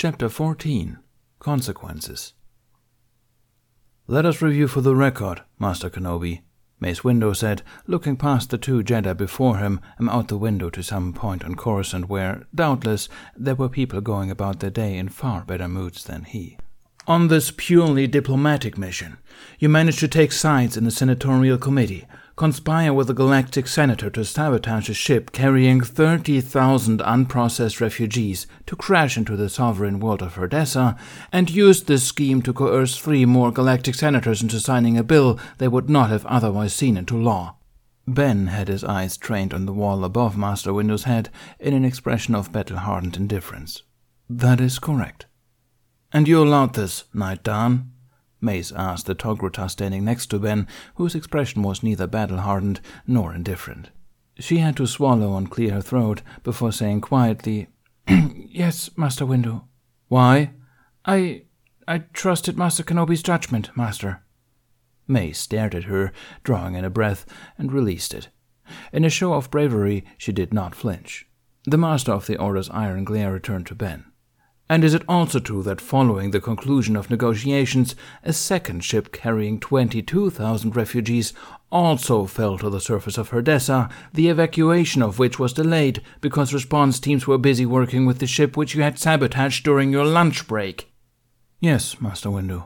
Chapter 14 Consequences Let us review for the record, Master Kenobi, Mace Windu said, looking past the two Jedi before him and out the window to some point on Coruscant where, doubtless, there were people going about their day in far better moods than he. On this purely diplomatic mission, you managed to take sides in the senatorial committee, conspire with a galactic senator to sabotage a ship carrying 30,000 unprocessed refugees to crash into the sovereign world of Herdessa, and used this scheme to coerce three more galactic senators into signing a bill they would not have otherwise seen into law. Ben had his eyes trained on the wall above Master Windu's head in an expression of battle hardened indifference. That is correct. And you allowed this, Knight Dan? Mace asked the Togruta standing next to Ben, whose expression was neither battle hardened nor indifferent. She had to swallow and clear her throat before saying quietly, Yes, Master Windu. Why? I. I trusted Master Kenobi's judgment, Master. Mace stared at her, drawing in a breath, and released it. In a show of bravery, she did not flinch. The master of the Order's iron glare returned to Ben. And is it also true that following the conclusion of negotiations, a second ship carrying 22,000 refugees also fell to the surface of Herdessa, the evacuation of which was delayed because response teams were busy working with the ship which you had sabotaged during your lunch break? Yes, Master Windu.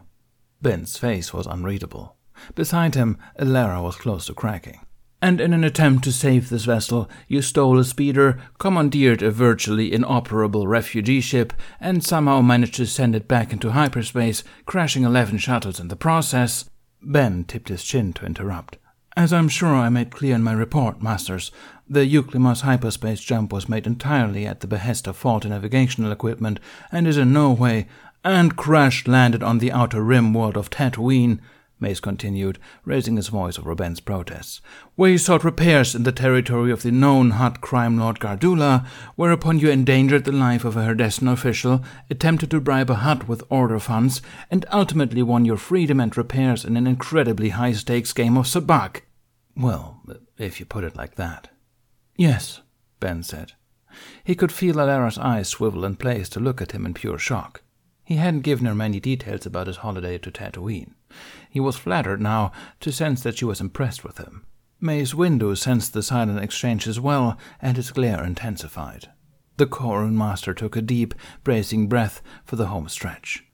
Ben's face was unreadable. Beside him, Alara was close to cracking and in an attempt to save this vessel, you stole a speeder, commandeered a virtually inoperable refugee ship, and somehow managed to send it back into hyperspace, crashing 11 shuttles in the process. Ben tipped his chin to interrupt. As I'm sure I made clear in my report, Masters, the Euklimos hyperspace jump was made entirely at the behest of faulty navigational equipment and is in no way, and crash landed on the outer rim world of Tatooine. Mace continued, raising his voice over Ben's protests. We sought repairs in the territory of the known Hutt crime lord Gardulla, whereupon you endangered the life of a Herdessan official, attempted to bribe a Hutt with order funds, and ultimately won your freedom and repairs in an incredibly high stakes game of sabacc. Well, if you put it like that. Yes, Ben said. He could feel Alara's eyes swivel in place to look at him in pure shock. He hadn't given her many details about his holiday to Tatooine. He was flattered now to sense that she was impressed with him. Mace Windu sensed the silent exchange as well, and his glare intensified. The Korun master took a deep, bracing breath for the home stretch.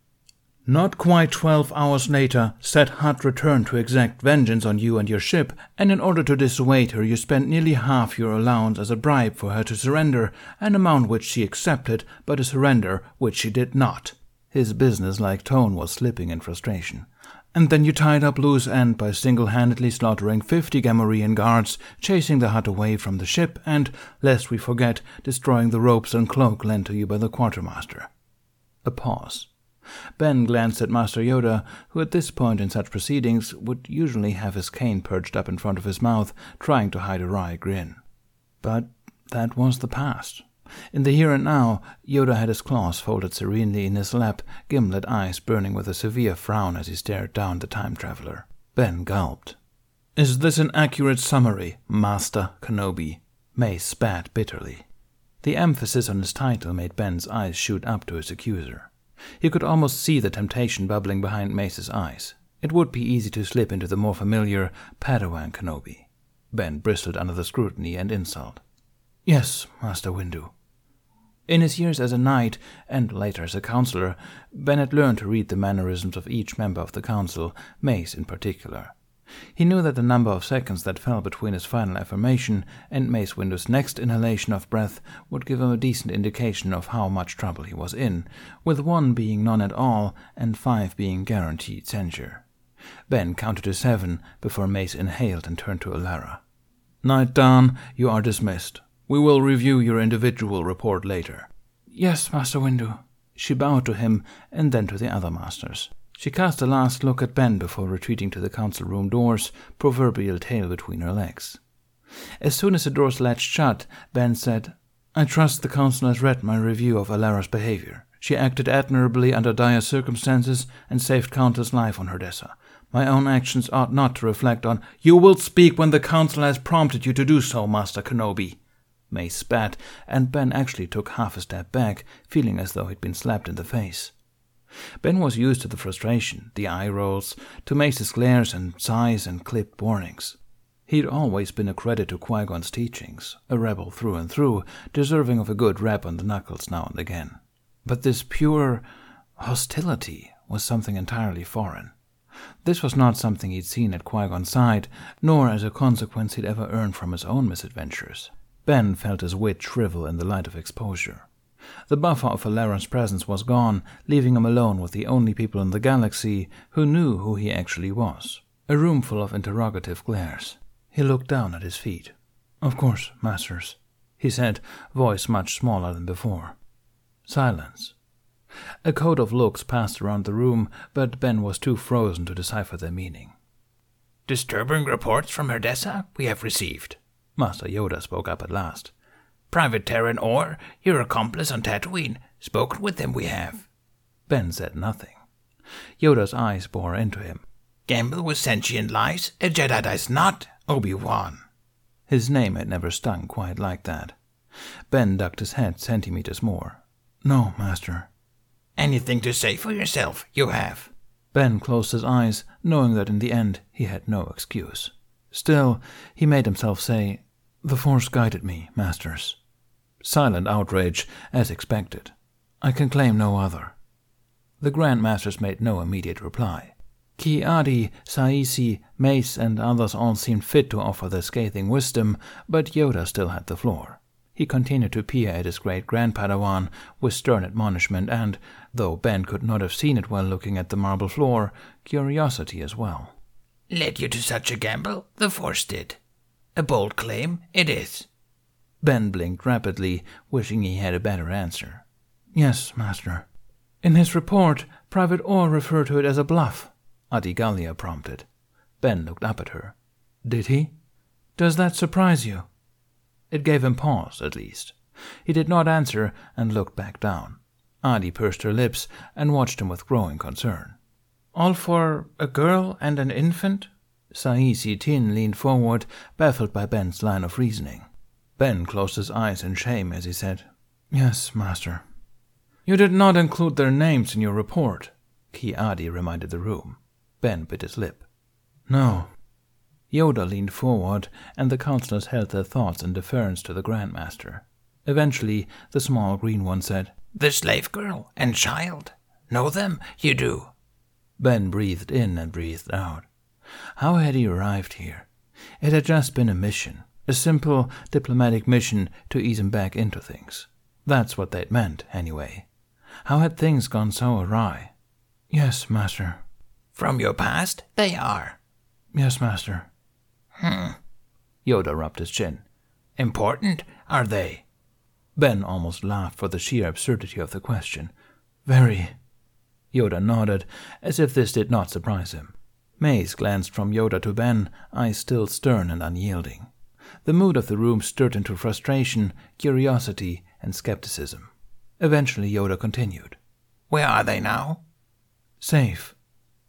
Not quite twelve hours later, Set Hutt returned to exact vengeance on you and your ship, and in order to dissuade her, you spent nearly half your allowance as a bribe for her to surrender, an amount which she accepted, but a surrender which she did not. His business-like tone was slipping in frustration. And then you tied up loose end by single-handedly slaughtering fifty Gamorrean guards, chasing the Hutt away from the ship, and, lest we forget, destroying the ropes and cloak lent to you by the quartermaster. A pause. Ben glanced at Master Yoda, who at this point in such proceedings would usually have his cane perched up in front of his mouth, trying to hide a wry grin. But that was the past. In the here and now, Yoda had his claws folded serenely in his lap, gimlet eyes burning with a severe frown as he stared down the time traveler. Ben gulped. Is this an accurate summary, Master Kenobi? Mace spat bitterly. The emphasis on his title made Ben's eyes shoot up to his accuser. He could almost see the temptation bubbling behind Mace's eyes. It would be easy to slip into the more familiar Padawan Kenobi. Ben bristled under the scrutiny and insult. Yes, Master Windu. In his years as a knight, and later as a counselor, Ben had learned to read the mannerisms of each member of the council, Mace in particular. He knew that the number of seconds that fell between his final affirmation and Mace Windu's next inhalation of breath would give him a decent indication of how much trouble he was in, with one being none at all and five being guaranteed censure. Ben counted to seven before Mace inhaled and turned to Alara. Knight Dan, you are dismissed. We will review your individual report later. Yes, Master Windu. She bowed to him and then to the other masters. She cast a last look at Ben before retreating to the council room doors, proverbial tail between her legs. As soon as the doors latched shut, Ben said, I trust the council has read my review of Alara's behavior. She acted admirably under dire circumstances and saved countless life on Herdessa. My own actions ought not to reflect on. You will speak when the council has prompted you to do so, Master Kenobi. Mace spat, and Ben actually took half a step back, feeling as though he'd been slapped in the face. Ben was used to the frustration, the eye rolls, to Mace's glares and sighs and clipped warnings. He'd always been a credit to Qui Gon's teachings, a rebel through and through, deserving of a good rap on the knuckles now and again. But this pure hostility was something entirely foreign. This was not something he'd seen at Qui Gon's side, nor as a consequence he'd ever earned from his own misadventures. Ben felt his wit shrivel in the light of exposure. The buffer of Alaron's presence was gone, leaving him alone with the only people in the galaxy who knew who he actually was. A room full of interrogative glares. He looked down at his feet. Of course, masters, he said, voice much smaller than before. Silence. A code of looks passed around the room, but Ben was too frozen to decipher their meaning. Disturbing reports from Herdessa we have received. Master Yoda spoke up at last. Private Terran Orr, your accomplice on Tatooine, spoken with him we have. Ben said nothing. Yoda's eyes bore into him. Gamble with sentient lies, a Jedi dies not, Obi-Wan. His name had never stung quite like that. Ben ducked his head centimeters more. No, Master. Anything to say for yourself, you have. Ben closed his eyes, knowing that in the end he had no excuse. Still, he made himself say, The Force guided me, Masters. Silent outrage, as expected. I can claim no other. The Grand Masters made no immediate reply. Ki-Adi, Saesee, Mace, and others all seemed fit to offer their scathing wisdom, but Yoda still had the floor. He continued to peer at his great grandpadawan with stern admonishment and, though Ben could not have seen it while looking at the marble floor, curiosity as well. Led you to such a gamble? The Force did. A bold claim, it is. Ben blinked rapidly, wishing he had a better answer. Yes, Master. In his report, Private Orr referred to it as a bluff, Adi Gallia prompted. Ben looked up at her. Did he? Does that surprise you? It gave him pause, at least. He did not answer and looked back down. Adi pursed her lips and watched him with growing concern. All for a girl and an infant? Saesee Tin leaned forward, baffled by Ben's line of reasoning. Ben closed his eyes in shame as he said, Yes, master. You did not include their names in your report, Ki-Adi reminded the room. Ben bit his lip. No, Yoda leaned forward, and the counselors held their thoughts in deference to the Grandmaster. Eventually, the small green one said, The slave girl and child. Know them? You do. Ben breathed in and breathed out. How had he arrived here? It had just been a mission, a simple diplomatic mission to ease him back into things. That's what they'd meant, anyway. How had things gone so awry? Yes, master. From your past, they are. Yes, master. Hmm. Yoda rubbed his chin. Important, are they? Ben almost laughed for the sheer absurdity of the question. Very. Yoda nodded, as if this did not surprise him. Mace glanced from Yoda to Ben, eyes still stern and unyielding. The mood of the room stirred into frustration, curiosity, and skepticism. Eventually, Yoda continued. Where are they now? Safe.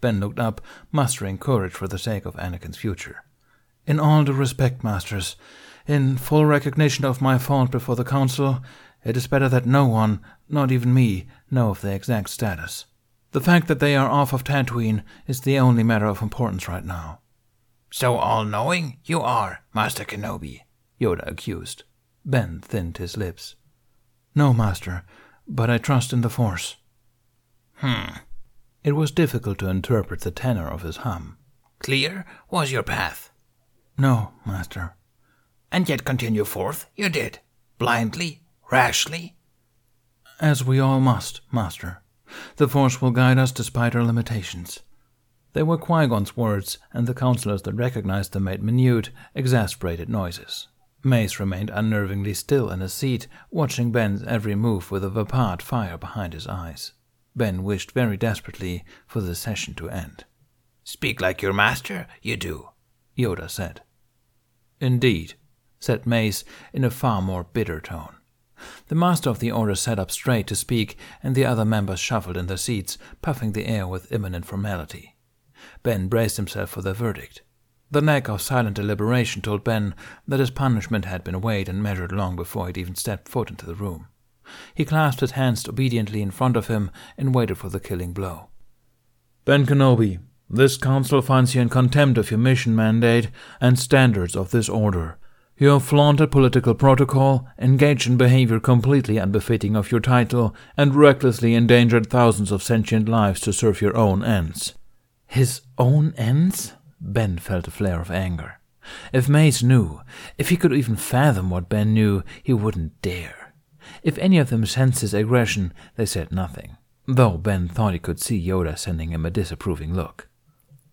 Ben looked up, mustering courage for the sake of Anakin's future. In all due respect, masters, in full recognition of my fault before the Council, it is better that no one, not even me, know of their exact status. The fact that they are off of Tatooine is the only matter of importance right now. So all knowing you are, Master Kenobi, Yoda accused. Ben thinned his lips. No, Master, but I trust in the Force. Hmm. It was difficult to interpret the tenor of his hum. Clear was your path. No, master. And yet continue forth you did, blindly, rashly? As we all must, master. The Force will guide us despite our limitations. They were Qui Gon's words, and the counselors that recognized them made minute, exasperated noises. Mace remained unnervingly still in his seat, watching Ben's every move with a vapid fire behind his eyes. Ben wished very desperately for the session to end. Speak like your master, you do, Yoda said. Indeed, said Mace in a far more bitter tone. The master of the order sat up straight to speak, and the other members shuffled in their seats, puffing the air with imminent formality. Ben braced himself for the verdict. The lack of silent deliberation told Ben that his punishment had been weighed and measured long before he'd even stepped foot into the room. He clasped his hands obediently in front of him and waited for the killing blow. Ben Kenobi, this council finds you in contempt of your mission mandate and standards of this order. You have flaunted political protocol, engaged in behavior completely unbefitting of your title, and recklessly endangered thousands of sentient lives to serve your own ends. His own ends? Ben felt a flare of anger. If Mace knew, if he could even fathom what Ben knew, he wouldn't dare. If any of them sensed his aggression, they said nothing, though Ben thought he could see Yoda sending him a disapproving look.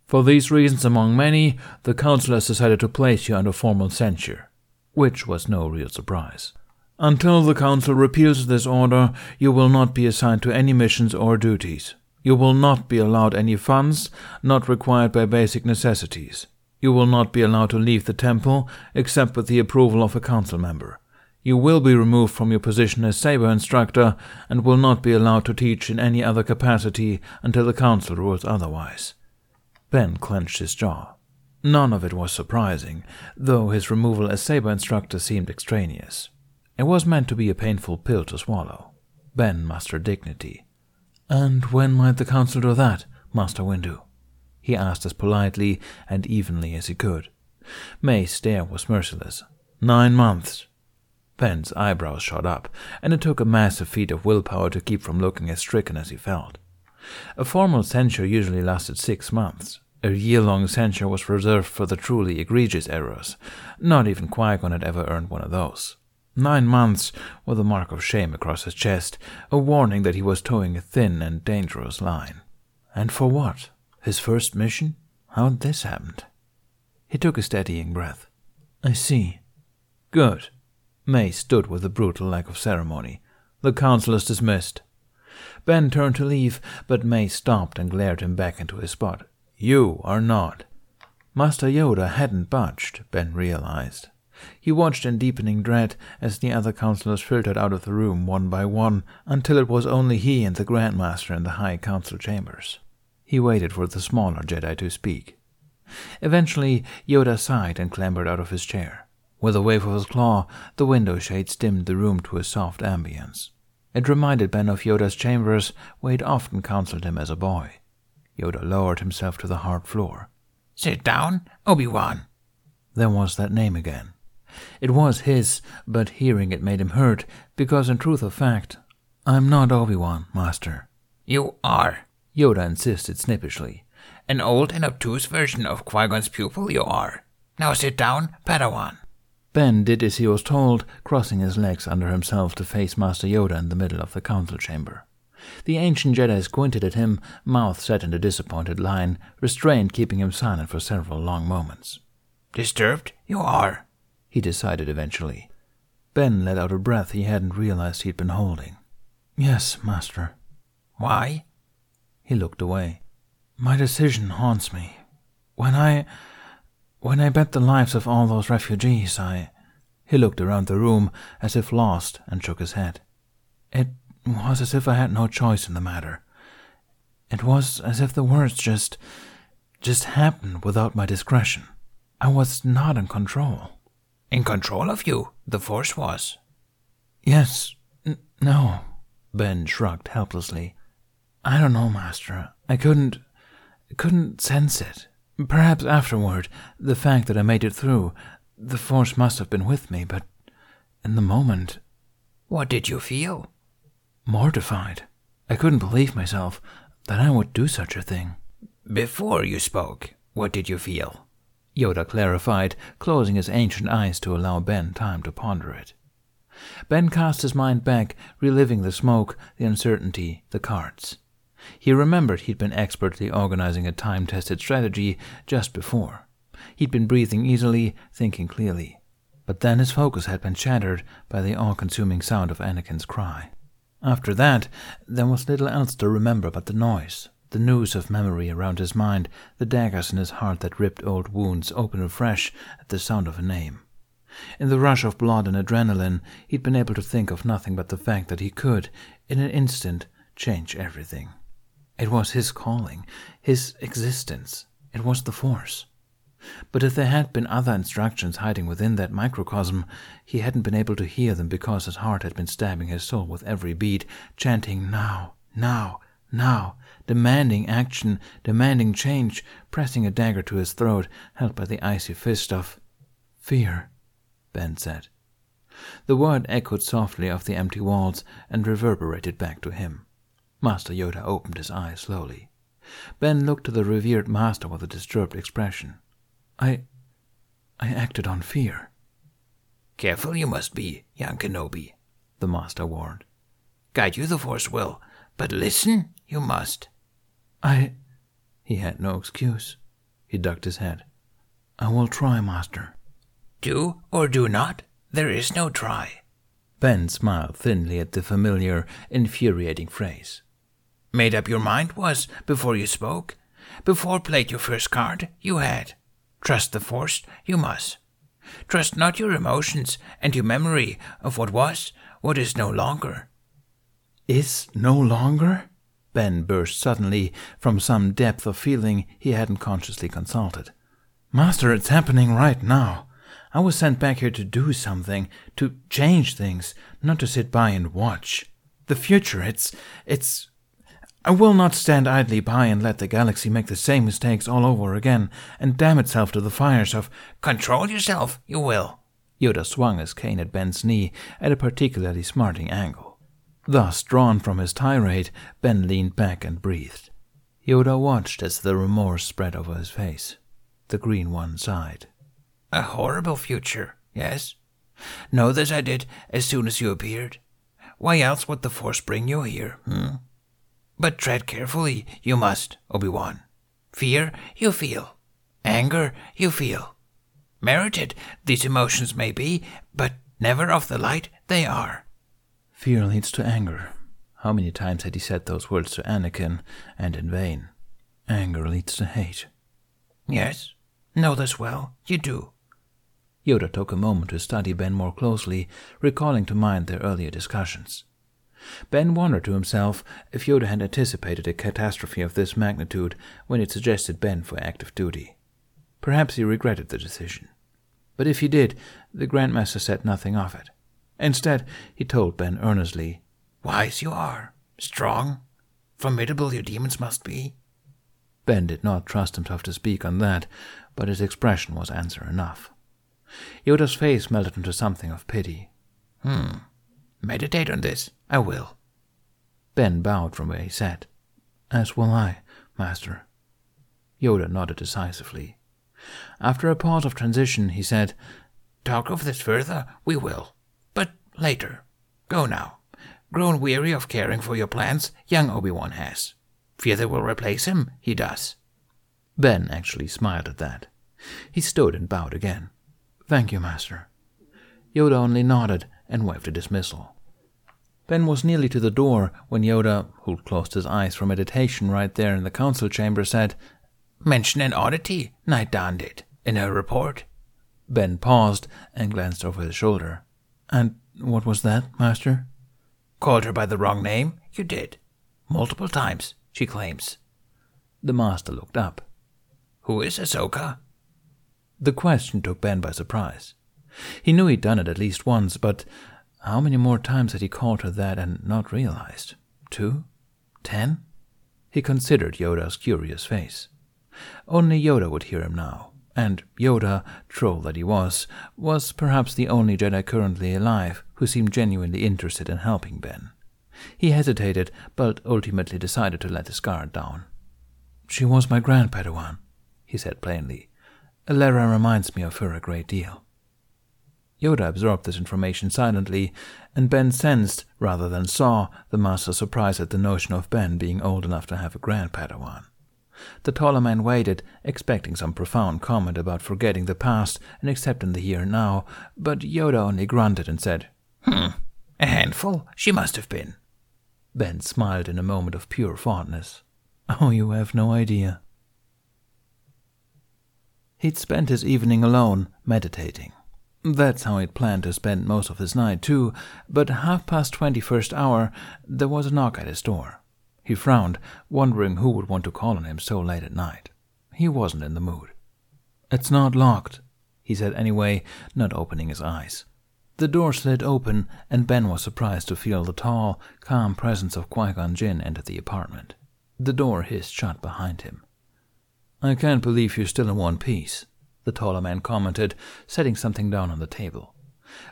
For these reasons, among many, the Council has decided to place you under formal censure, which was no real surprise. Until the Council repeals this order, you will not be assigned to any missions or duties. You will not be allowed any funds not required by basic necessities. You will not be allowed to leave the temple except with the approval of a council member. You will be removed from your position as saber instructor and will not be allowed to teach in any other capacity until the council rules otherwise. Ben clenched his jaw. None of it was surprising, though his removal as saber instructor seemed extraneous. It was meant to be a painful pill to swallow. Ben mustered dignity. And when might the council do that, Master Windu? he asked as politely and evenly as he could. May's stare was merciless. Nine months. Ben's eyebrows shot up, and it took a massive feat of willpower to keep from looking as stricken as he felt. A formal censure usually lasted six months. A year long censure was reserved for the truly egregious errors. Not even Qui Gon had ever earned one of those. Nine months with a mark of shame across his chest, a warning that he was toeing a thin and dangerous line. And for what? His first mission? How'd this happen? He took a steadying breath. I see. Good. Mace stood with a brutal lack of ceremony. The council is dismissed. Ben turned to leave, but Mace stopped and glared him back into his spot. You are not. Master Yoda hadn't budged, Ben realized. He watched in deepening dread as the other counselors filtered out of the room one by one until it was only he and the Grand Master in the High Council chambers. He waited for the smaller Jedi to speak. Eventually, Yoda sighed and clambered out of his chair. With a wave of his claw, the window shades dimmed the room to a soft ambience. It reminded Ben of Yoda's chambers, where he'd often counseled him as a boy. Yoda lowered himself to the hard floor. Sit down, Obi-Wan. There was that name again. It was his, but hearing it made him hurt, because in truth of fact, I'm not Obi-Wan, Master. You are, Yoda insisted snippishly. An old and obtuse version of Qui-Gon's pupil you are. Now sit down, Padawan. Ben did as he was told, crossing his legs under himself to face Master Yoda in the middle of the council chamber. The ancient Jedi squinted at him, mouth set in a disappointed line, restraint keeping him silent for several long moments. Disturbed? You are, he decided eventually. Ben let out a breath he hadn't realized he'd been holding. Yes, Master. Why? He looked away. My decision haunts me. When I. When I bet the lives of all those refugees, I. He looked around the room as if lost and shook his head. It was as if I had no choice in the matter. It was as if the words just. just happened without my discretion. I was not in control. In control of you, the Force was. Yes, n- no. Ben shrugged helplessly. I don't know, Master. I couldn't. couldn't sense it. Perhaps afterward, the fact that I made it through, the Force must have been with me, but in the moment. What did you feel? Mortified. I couldn't believe myself that I would do such a thing. Before you spoke, what did you feel? Yoda clarified, closing his ancient eyes to allow Ben time to ponder it. Ben cast his mind back, reliving the smoke, the uncertainty, the cards. He remembered he'd been expertly organizing a time tested strategy just before. He'd been breathing easily, thinking clearly. But then his focus had been shattered by the all consuming sound of Anakin's cry. After that, there was little else to remember but the noise, the noose of memory around his mind, the daggers in his heart that ripped old wounds open afresh at the sound of a name. In the rush of blood and adrenaline, he'd been able to think of nothing but the fact that he could, in an instant, change everything. It was his calling, his existence. It was the Force. But if there had been other instructions hiding within that microcosm, he hadn't been able to hear them because his heart had been stabbing his soul with every beat, chanting now, now, now, demanding action, demanding change, pressing a dagger to his throat, held by the icy fist of fear, Ben said. The word echoed softly off the empty walls and reverberated back to him. Master Yoda opened his eyes slowly. Ben looked to the revered master with a disturbed expression. I. I acted on fear. Careful you must be, young Kenobi, the master warned. Guide you the Force will, but listen you must. I. He had no excuse. He ducked his head. I will try, master. Do or do not, there is no try. Ben smiled thinly at the familiar, infuriating phrase. Made up your mind was before you spoke. Before played your first card, you had. Trust the Force, you must. Trust not your emotions and your memory of what was, what is no longer. Is no longer? Ben burst suddenly from some depth of feeling he hadn't consciously consulted. Master, it's happening right now. I was sent back here to do something, to change things, not to sit by and watch. The future, it's. it's. I will not stand idly by and let the galaxy make the same mistakes all over again and damn itself to the fires of. Control yourself, you will. Yoda swung his cane at Ben's knee at a particularly smarting angle. Thus drawn from his tirade, Ben leaned back and breathed. Yoda watched as the remorse spread over his face. The green one sighed. A horrible future, yes? Know this I did as soon as you appeared. Why else would the Force bring you here, hmm? But tread carefully, you must, Obi Wan. Fear, you feel. Anger, you feel. Merited, these emotions may be, but never of the light they are. Fear leads to anger. How many times had he said those words to Anakin, and in vain? Anger leads to hate. Yes, know this well, you do. Yoda took a moment to study Ben more closely, recalling to mind their earlier discussions. Ben wondered to himself if Yoda had anticipated a catastrophe of this magnitude when it suggested Ben for active duty. Perhaps he regretted the decision. But if he did, the Grandmaster said nothing of it. Instead, he told Ben earnestly, Wise you are, strong, formidable your demons must be. Ben did not trust himself to speak on that, but his expression was answer enough. Yoda's face melted into something of pity. Hmm, Meditate on this. I will. Ben bowed from where he sat. As will I, master. Yoda nodded decisively. After a pause of transition, he said, Talk of this further, we will, but later. Go now. Grown weary of caring for your plans, young Obi-Wan has. Fear they will replace him, he does. Ben actually smiled at that. He stood and bowed again. Thank you, master. Yoda only nodded and waved a dismissal. Ben was nearly to the door when Yoda, who'd closed his eyes for meditation right there in the council chamber, said, Mention an oddity, Knight Don did, in her report. Ben paused and glanced over his shoulder. And what was that, Master? Called her by the wrong name? You did. Multiple times, she claims. The Master looked up. Who is Ahsoka? The question took Ben by surprise. He knew he'd done it at least once, but how many more times had he called her that and not realized? Two? Ten? He considered Yoda's curious face. Only Yoda would hear him now, and Yoda, troll that he was, was perhaps the only Jedi currently alive who seemed genuinely interested in helping Ben. He hesitated, but ultimately decided to let his guard down. She was my grand Padawan, he said plainly. Alara reminds me of her a great deal. Yoda absorbed this information silently, and Ben sensed, rather than saw, the Master's surprise at the notion of Ben being old enough to have a grand Padawan. The taller man waited, expecting some profound comment about forgetting the past and accepting the here and now, but Yoda only grunted and said, Hmm, a handful she must have been. Ben smiled in a moment of pure fondness. Oh, you have no idea. He'd spent his evening alone, meditating. That's how he'd planned to spend most of his night, too, but half past twenty first hour, there was a knock at his door. He frowned, wondering who would want to call on him so late at night. He wasn't in the mood. It's not locked, he said anyway, not opening his eyes. The door slid open, and Ben was surprised to feel the tall, calm presence of Qui Gon Jinn enter the apartment. The door hissed shut behind him. I can't believe you're still in one piece, the taller man commented, setting something down on the table.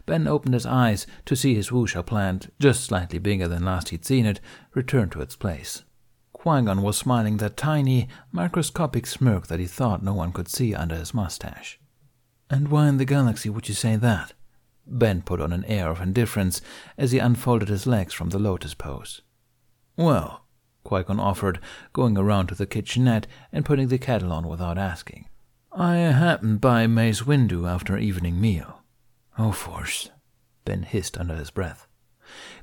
Ben opened his eyes to see his wuxia plant, just slightly bigger than last he'd seen it, return to its place. Qui Gon was smiling that tiny, microscopic smirk that he thought no one could see under his mustache. And why in the galaxy would you say that? Ben put on an air of indifference as he unfolded his legs from the lotus pose. Well, Qui Gon offered, going around to the kitchenette and putting the kettle on without asking. I happened by May's window after evening meal. Oh, Force, Ben hissed under his breath.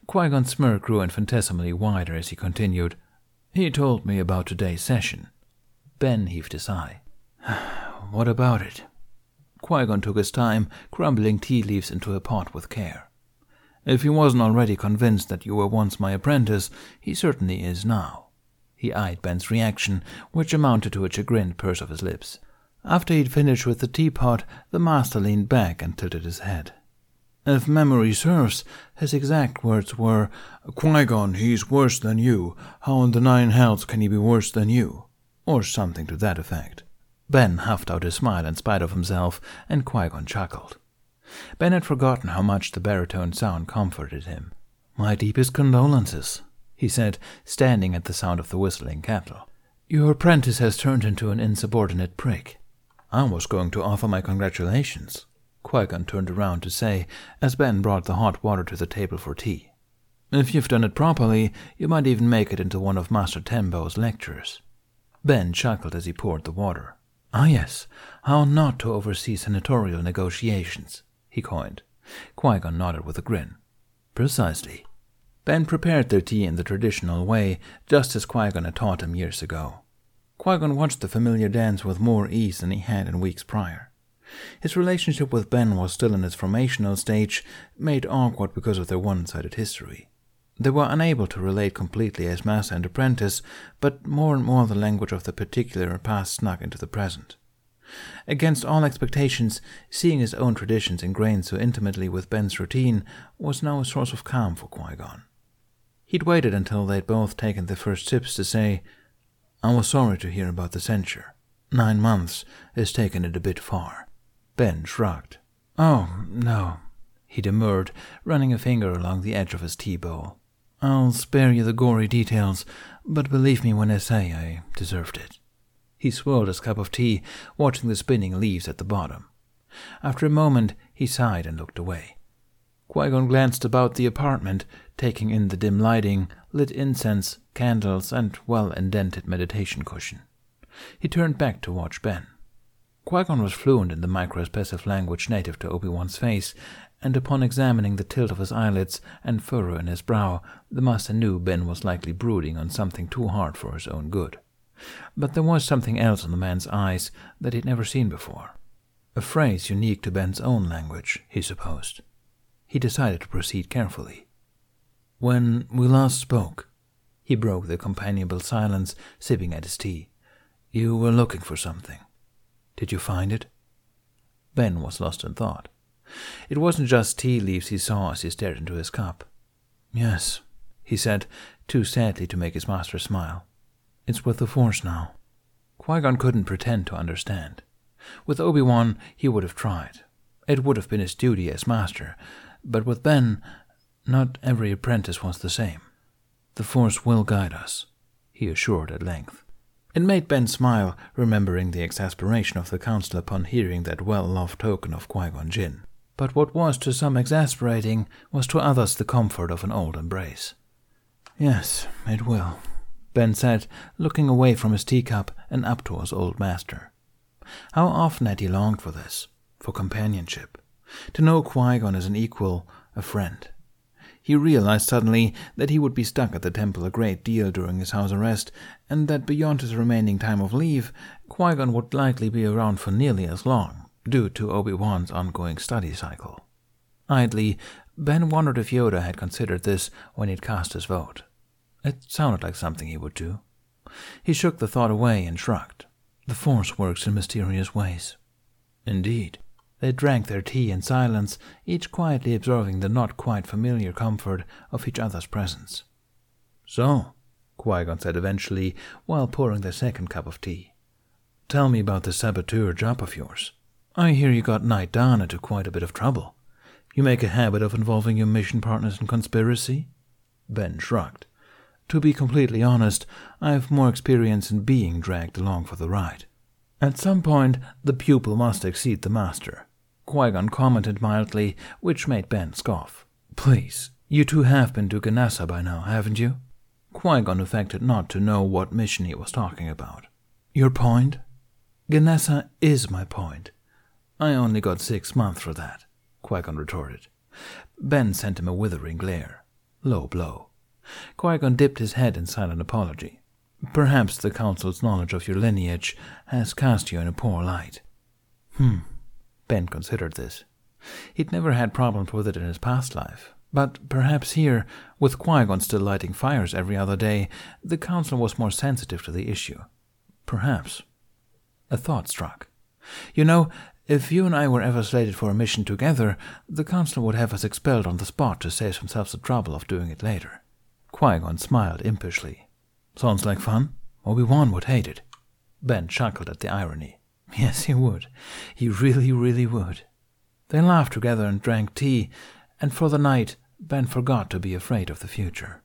Qui Gon's smirk grew infinitesimally wider as he continued. He told me about today's session. Ben heaved a sigh. what about it? Qui Gon took his time, crumbling tea leaves into a pot with care. If he wasn't already convinced that you were once my apprentice, he certainly is now. He eyed Ben's reaction, which amounted to a chagrined purse of his lips. After he'd finished with the teapot, the master leaned back and tilted his head. If memory serves, his exact words were, Qui Gon, he's worse than you. How in the nine hells can he be worse than you? Or something to that effect. Ben huffed out a smile in spite of himself, and Qui Gon chuckled. Ben had forgotten how much the baritone sound comforted him. My deepest condolences, he said, standing at the sound of the whistling kettle. Your apprentice has turned into an insubordinate prick. I was going to offer my congratulations. Qui Gon turned around to say, as Ben brought the hot water to the table for tea. If you've done it properly, you might even make it into one of Master Tembo's lectures. Ben chuckled as he poured the water. Ah, yes, how not to oversee senatorial negotiations, he coined. Qui Gon nodded with a grin. Precisely. Ben prepared their tea in the traditional way, just as Qui Gon had taught him years ago. Qui Gon watched the familiar dance with more ease than he had in weeks prior. His relationship with Ben was still in its formational stage, made awkward because of their one sided history. They were unable to relate completely as master and apprentice, but more and more the language of the particular past snuck into the present. Against all expectations, seeing his own traditions ingrained so intimately with Ben's routine was now a source of calm for Qui Gon. He'd waited until they'd both taken their first sips to say, I was sorry to hear about the censure. Nine months has taken it a bit far. Ben shrugged. Oh, no, he demurred, running a finger along the edge of his tea bowl. I'll spare you the gory details, but believe me when I say I deserved it. He swirled his cup of tea, watching the spinning leaves at the bottom. After a moment, he sighed and looked away. Qui Gon glanced about the apartment, taking in the dim lighting, lit incense, candles, and well indented meditation cushion. He turned back to watch Ben. Qui Gon was fluent in the microexpressive language native to Obi Wan's face, and upon examining the tilt of his eyelids and furrow in his brow, the master knew Ben was likely brooding on something too hard for his own good. But there was something else in the man's eyes that he'd never seen before. A phrase unique to Ben's own language, he supposed. He decided to proceed carefully. When we last spoke, he broke the companionable silence, sipping at his tea. You were looking for something. Did you find it? Ben was lost in thought. It wasn't just tea leaves he saw as he stared into his cup. Yes, he said, too sadly to make his master smile. It's with the Force now. Qui Gon couldn't pretend to understand. With Obi Wan, he would have tried. It would have been his duty as master, but with Ben, not every apprentice was the same. The Force will guide us, he assured at length. It made Ben smile, remembering the exasperation of the council upon hearing that well loved token of Qui Gon Jinn but what was to some exasperating was to others the comfort of an old embrace. Yes, it will, Ben said, looking away from his teacup and up to his old master. How often had he longed for this, for companionship, to know Qui Gon as an equal, a friend. He realized suddenly that he would be stuck at the temple a great deal during his house arrest, and that beyond his remaining time of leave, Qui Gon would likely be around for nearly as long due to Obi Wan's ongoing study cycle. Idly, Ben wondered if Yoda had considered this when he'd cast his vote. It sounded like something he would do. He shook the thought away and shrugged. The Force works in mysterious ways. Indeed. They drank their tea in silence, each quietly absorbing the not quite familiar comfort of each other's presence. So, Qui Gon said eventually, while pouring the second cup of tea, tell me about the saboteur job of yours. I hear you got Knight down into quite a bit of trouble. You make a habit of involving your mission partners in conspiracy? Ben shrugged. To be completely honest, I have more experience in being dragged along for the ride. At some point, the pupil must exceed the master. Qui Gon commented mildly, which made Ben scoff. Please, you two have been to Ganassa by now, haven't you? Qui Gon affected not to know what mission he was talking about. Your point? Ganassa is my point. I only got six months for that, Qui Gon retorted. Ben sent him a withering glare. Low blow. Qui Gon dipped his head in silent apology. Perhaps the Council's knowledge of your lineage has cast you in a poor light. Hmm. Ben considered this. He'd never had problems with it in his past life, but perhaps here, with Qui Gon still lighting fires every other day, the Council was more sensitive to the issue. Perhaps. A thought struck. You know, if you and I were ever slated for a mission together, the Council would have us expelled on the spot to save themselves the trouble of doing it later. Qui Gon smiled impishly. Sounds like fun. Obi Wan would hate it. Ben chuckled at the irony. Yes, he would. He really, really would. They laughed together and drank tea, and for the night Ben forgot to be afraid of the future.